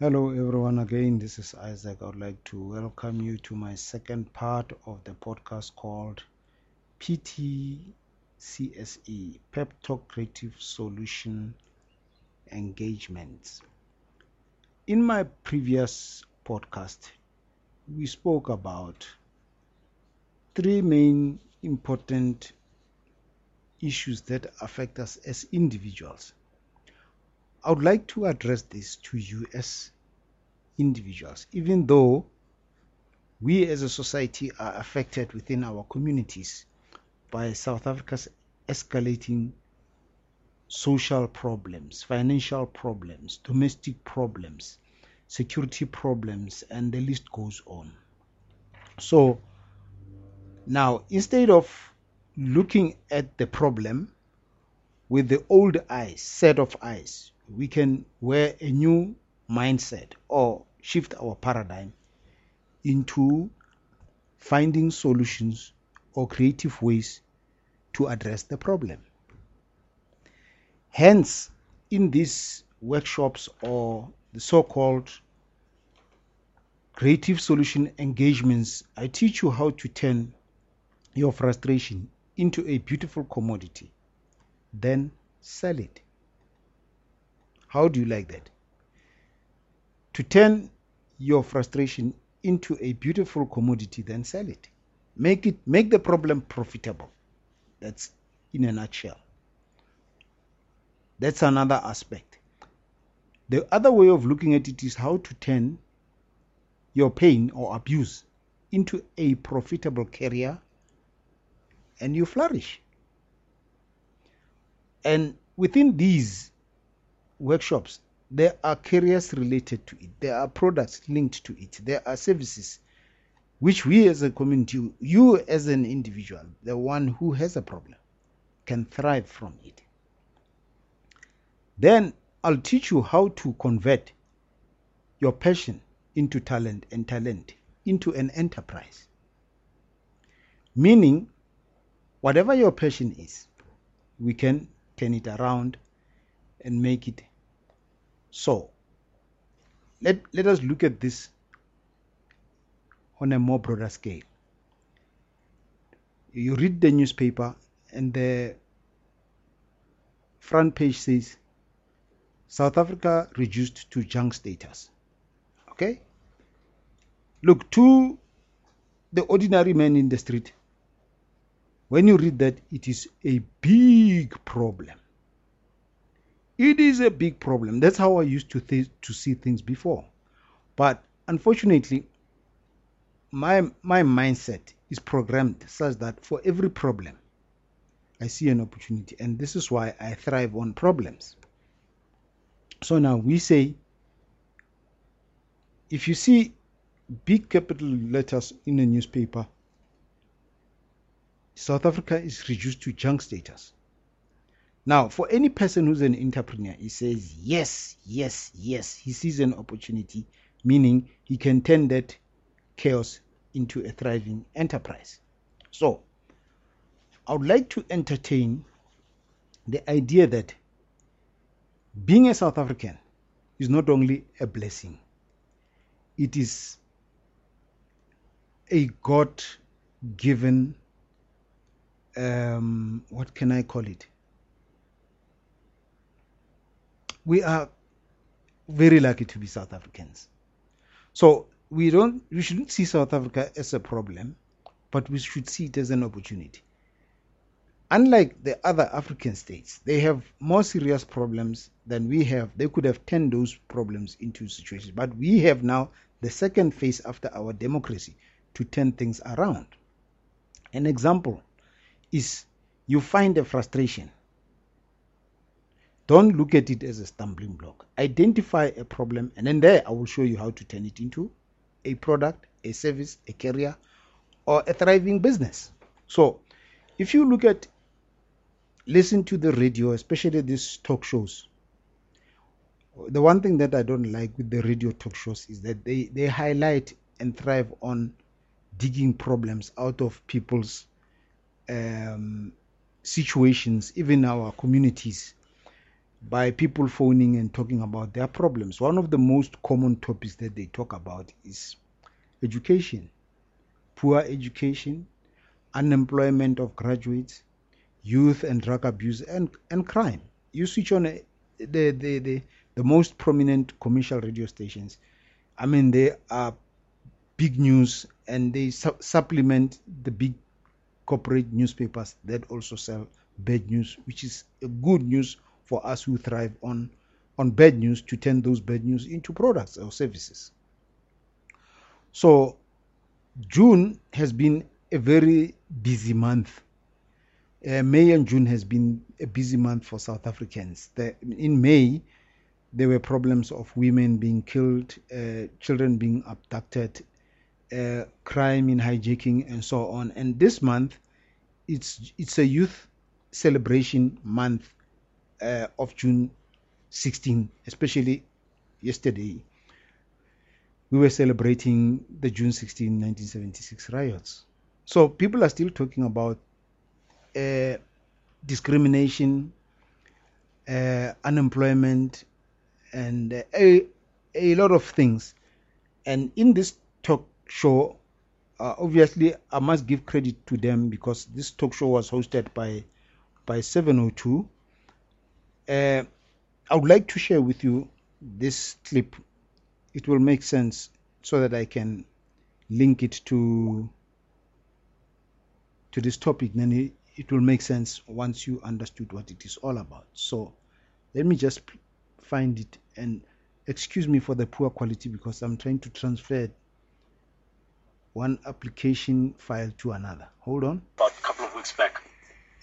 Hello, everyone. Again, this is Isaac. I would like to welcome you to my second part of the podcast called PTCSE Pep Talk Creative Solution Engagements. In my previous podcast, we spoke about three main important issues that affect us as individuals. I would like to address this to you as individuals, even though we as a society are affected within our communities by South Africa's escalating social problems, financial problems, domestic problems, security problems, and the list goes on. So, now instead of looking at the problem with the old eyes, set of eyes, we can wear a new mindset or shift our paradigm into finding solutions or creative ways to address the problem. Hence, in these workshops or the so called creative solution engagements, I teach you how to turn your frustration into a beautiful commodity, then sell it. How do you like that? To turn your frustration into a beautiful commodity, then sell it. Make it make the problem profitable. That's in a nutshell. That's another aspect. The other way of looking at it is how to turn your pain or abuse into a profitable career and you flourish. And within these workshops, there are careers related to it, there are products linked to it, there are services which we as a community, you as an individual, the one who has a problem, can thrive from it. Then I'll teach you how to convert your passion into talent and talent into an enterprise. Meaning, whatever your passion is, we can turn it around and make it so. Let, let us look at this on a more broader scale. You read the newspaper, and the front page says South Africa reduced to junk status. Okay? Look, to the ordinary man in the street, when you read that, it is a big problem. It is a big problem. That's how I used to th- to see things before. But unfortunately, my my mindset is programmed such that for every problem, I see an opportunity, and this is why I thrive on problems. So now we say, if you see big capital letters in a newspaper, South Africa is reduced to junk status. Now, for any person who's an entrepreneur, he says yes, yes, yes. He sees an opportunity, meaning he can turn that chaos into a thriving enterprise. So, I would like to entertain the idea that being a South African is not only a blessing, it is a God given, um, what can I call it? We are very lucky to be South Africans. So we don't we shouldn't see South Africa as a problem, but we should see it as an opportunity. Unlike the other African states, they have more serious problems than we have. They could have turned those problems into situations. But we have now the second phase after our democracy to turn things around. An example is you find a frustration don't look at it as a stumbling block. Identify a problem, and then there I will show you how to turn it into a product, a service, a career, or a thriving business. So, if you look at, listen to the radio, especially these talk shows, the one thing that I don't like with the radio talk shows is that they, they highlight and thrive on digging problems out of people's um, situations, even our communities by people phoning and talking about their problems. One of the most common topics that they talk about is education, poor education, unemployment of graduates, youth and drug abuse, and, and crime. You switch on uh, the, the, the, the most prominent commercial radio stations. I mean, they are big news and they su- supplement the big corporate newspapers that also sell bad news, which is a good news for us who thrive on on bad news to turn those bad news into products or services. So June has been a very busy month. Uh, May and June has been a busy month for South Africans. The, in May, there were problems of women being killed, uh, children being abducted, uh, crime in hijacking, and so on. And this month, it's it's a youth celebration month uh, of June 16, especially yesterday. We were celebrating the June 16, 1976 riots. So people are still talking about uh, discrimination, uh, unemployment, and a, a lot of things. And in this talk show, uh, obviously, I must give credit to them because this talk show was hosted by by 702. Uh, I would like to share with you this clip. It will make sense so that I can link it to to this topic. Then it, it will make sense once you understood what it is all about. So let me just find it and excuse me for the poor quality because I'm trying to transfer one application file to another. Hold on. About a couple of weeks back,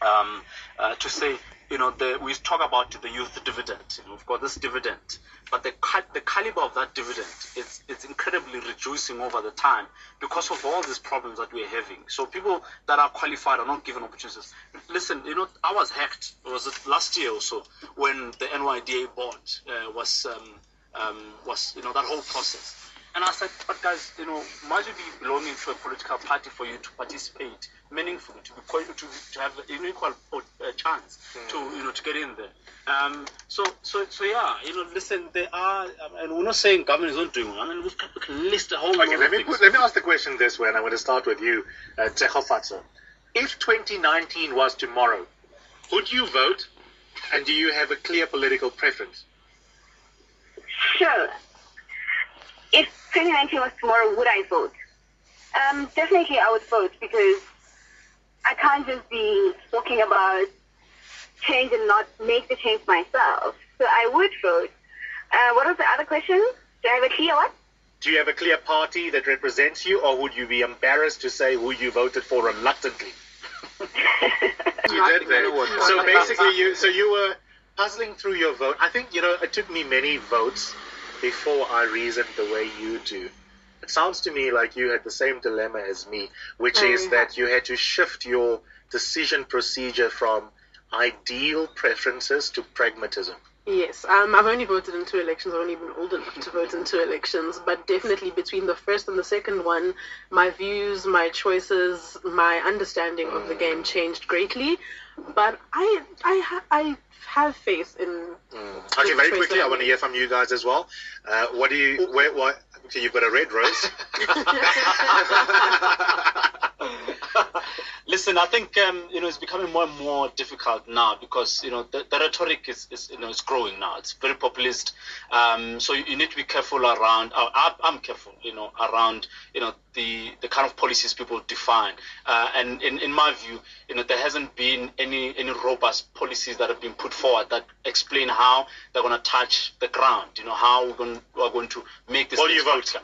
um, uh, to say, you know, the, we talk about the youth dividend. You know, we've got this dividend, but the the caliber of that dividend is it's incredibly reducing over the time because of all these problems that we're having. So people that are qualified are not given opportunities. Listen, you know, I was hacked. Was it last year or so when the NYDA board uh, was um, um, was you know that whole process. And I said, but guys, you know, might you be belonging to a political party for you to participate meaningfully, to be to, to have an equal uh, chance mm. to you know to get in there. Um, so so so yeah, you know, listen, there are, and we're not saying government is not doing well. I mean, we've got, we can list a whole. Okay, let me put, let me ask the question this way, and I'm going to start with you, uh, If 2019 was tomorrow, would you vote, and do you have a clear political preference? Sure if 2019 was tomorrow, would I vote? Um, definitely, I would vote because I can't just be talking about change and not make the change myself. So I would vote. Uh, what was the other question? Do I have a clear what? Do you have a clear party that represents you, or would you be embarrassed to say who you voted for reluctantly? you did very. So basically, you so you were puzzling through your vote. I think you know it took me many votes before I reasoned the way you do. It sounds to me like you had the same dilemma as me, which mm. is that you had to shift your decision procedure from ideal preferences to pragmatism. Yes, um, I've only voted in two elections. I've only been old enough to vote in two elections, but definitely between the first and the second one, my views, my choices, my understanding of the game changed greatly. But I, I, I have faith in. Mm. Okay, very quickly, I want to hear from you guys as well. Uh, what do you? Where? What? Okay, you've got a red rose. Listen, I think um, you know it's becoming more and more difficult now because you know the, the rhetoric is, is, you know it's growing now. It's very populist, um, so you, you, need to be careful around. Uh, I, I'm careful, you know, around you know the the kind of policies people define. Uh, and in, in my view, you know, there hasn't been any any robust policies that have been put forward that explain how they're going to touch the ground. You know, how we're going, we're going to make this. What do you vote?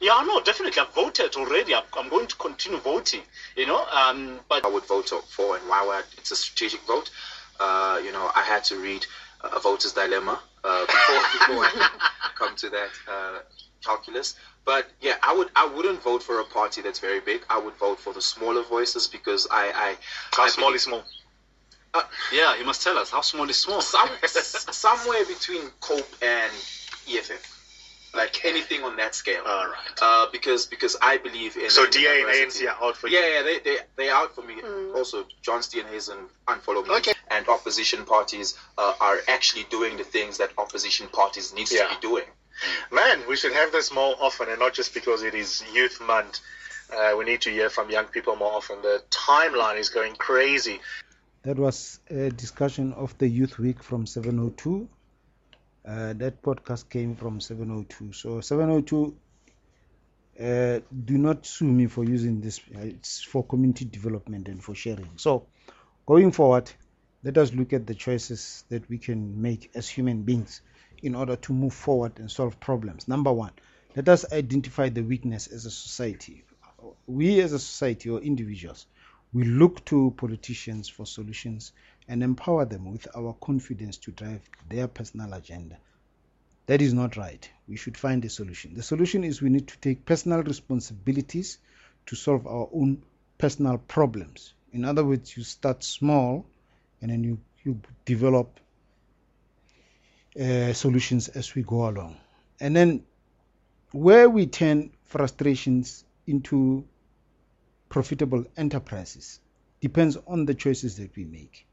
Yeah, no, definitely. I've voted already. I'm going to continue voting. You know, um, but I would vote for and why would it's a strategic vote. Uh, you know, I had to read a voter's dilemma uh, before before I come to that uh, calculus. But yeah, I would I wouldn't vote for a party that's very big. I would vote for the smaller voices because I I how I small is small. Uh, yeah, you must tell us how small is small. Some, somewhere between COPE and EFF. Like anything on that scale. All right. Uh, because because I believe in. So in DA and. ANC are out for you. Yeah, yeah, they they they out for me. Also, John Steenhuisen unfollow me. Okay. And opposition parties uh, are actually doing the things that opposition parties needs Yeah. to be doing. Man, we should have this more often, and not just because it is Youth Month. Uh, we need to hear from young people more often. The timeline is going crazy. That was a discussion of the Youth Week from 702. Uh, that podcast came from 702. So 702, uh, do not sue me for using this. Uh, It's for community development and for sharing. So going forward, let us look at the choices that we can make as human beings in order to move forward and solve problems. Number one, let us identify the weakness as a society. We as a society or individuals, we look to politicians for solutions and empower them with our confidence to drive their personal agenda. That is not right. We should find a solution. The solution is we need to take personal responsibilities to solve our own personal problems. In other words, you start small and then you, you develop uh, solutions as we go along. And then where we turn frustrations into profitable enterprises depends on the choices that we make.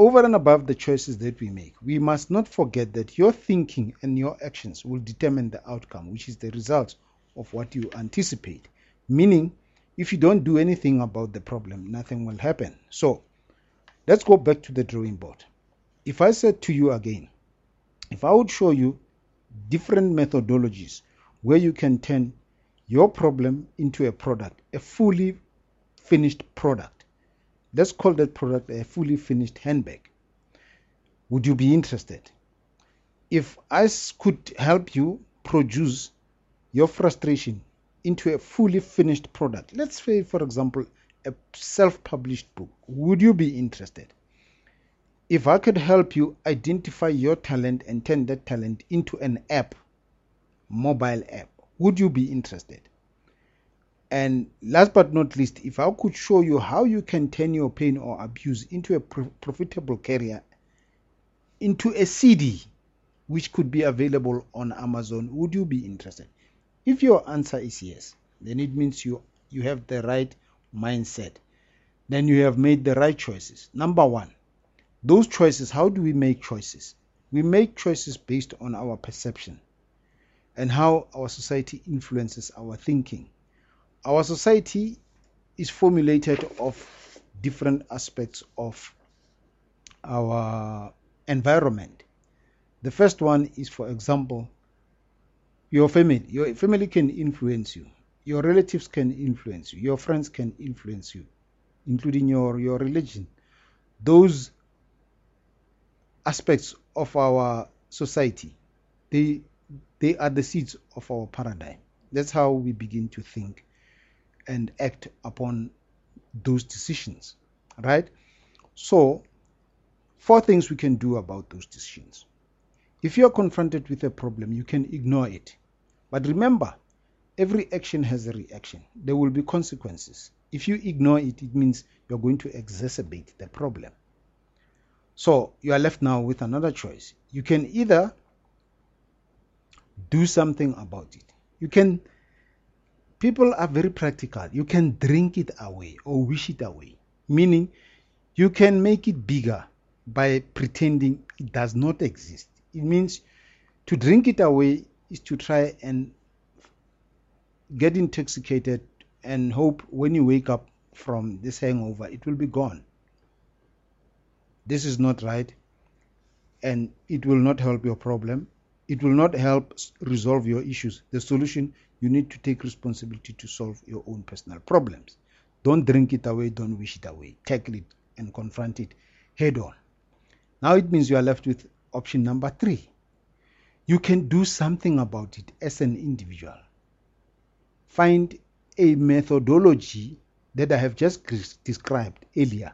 Over and above the choices that we make, we must not forget that your thinking and your actions will determine the outcome, which is the result of what you anticipate. Meaning, if you don't do anything about the problem, nothing will happen. So, let's go back to the drawing board. If I said to you again, if I would show you different methodologies where you can turn your problem into a product, a fully finished product. Let's call that product a fully finished handbag. Would you be interested? If I could help you produce your frustration into a fully finished product, let's say, for example, a self published book, would you be interested? If I could help you identify your talent and turn that talent into an app, mobile app, would you be interested? And last but not least, if I could show you how you can turn your pain or abuse into a pro- profitable career, into a CD, which could be available on Amazon, would you be interested? If your answer is yes, then it means you you have the right mindset. Then you have made the right choices. Number one, those choices. How do we make choices? We make choices based on our perception and how our society influences our thinking our society is formulated of different aspects of our environment. The first one is, for example, your family. Your family can influence you. Your relatives can influence you. Your friends can influence you, including your, your religion. Those aspects of our society, they, they are the seeds of our paradigm. That's how we begin to think and act upon those decisions, right? So, four things we can do about those decisions. If you are confronted with a problem, you can ignore it. But remember, every action has a reaction. There will be consequences. If you ignore it, it means you're going to exacerbate the problem. So, you are left now with another choice. You can either do something about it. You can people are very practical. You can drink it away or wish it away, meaning you can make it bigger by pretending it does not exist. It means to drink it away is to try and get intoxicated and hope when you wake up from this hangover, it will be gone. This is not right, and it will not help your problem. It will not help resolve your issues. The solution you need to take responsibility to solve your own personal problems. Don't drink it away, don't wish it away. Tackle it and confront it head on. Now it means you are left with option number three. You can do something about it as an individual. Find a methodology that I have just described earlier.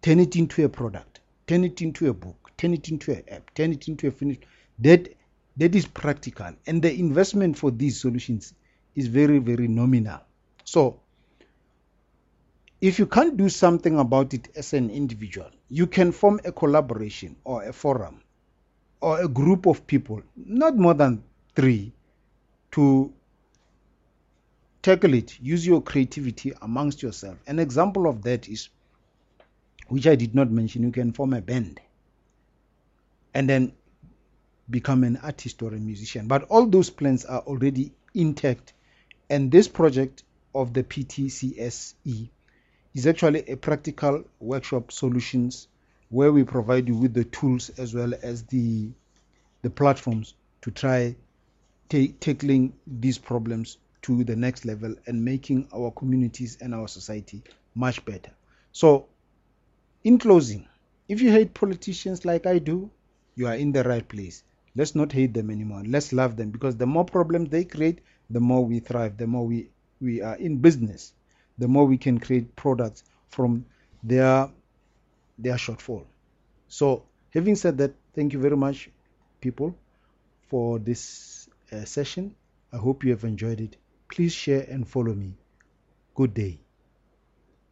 Turn it into a product, turn it into a book, turn it into an app, turn it into a finished. That that is practical and the investment for these solutions is very very nominal so if you can't do something about it as an individual you can form a collaboration or a forum or a group of people, not more than three, to tackle it. Use your creativity amongst yourself. An example of that is, which I did not mention, you can form a band and then become an artist or a musician. But all those plans are already intact. And this project of the PTCSE is actually a practical workshop solutions where we provide you with the tools as well as the the platforms to try tackling these problems to the next level and making our communities and our society much better. So, in closing, if you hate politicians like I do, you are in the right place. Let's not hate them anymore. Let's love them because the more problems they create, the more we thrive, the more we, we are in business, the more we can create products from their their shortfall. So, having said that, thank you very much, people, for this uh, session. I hope you have enjoyed it. Please share and follow me. Good day.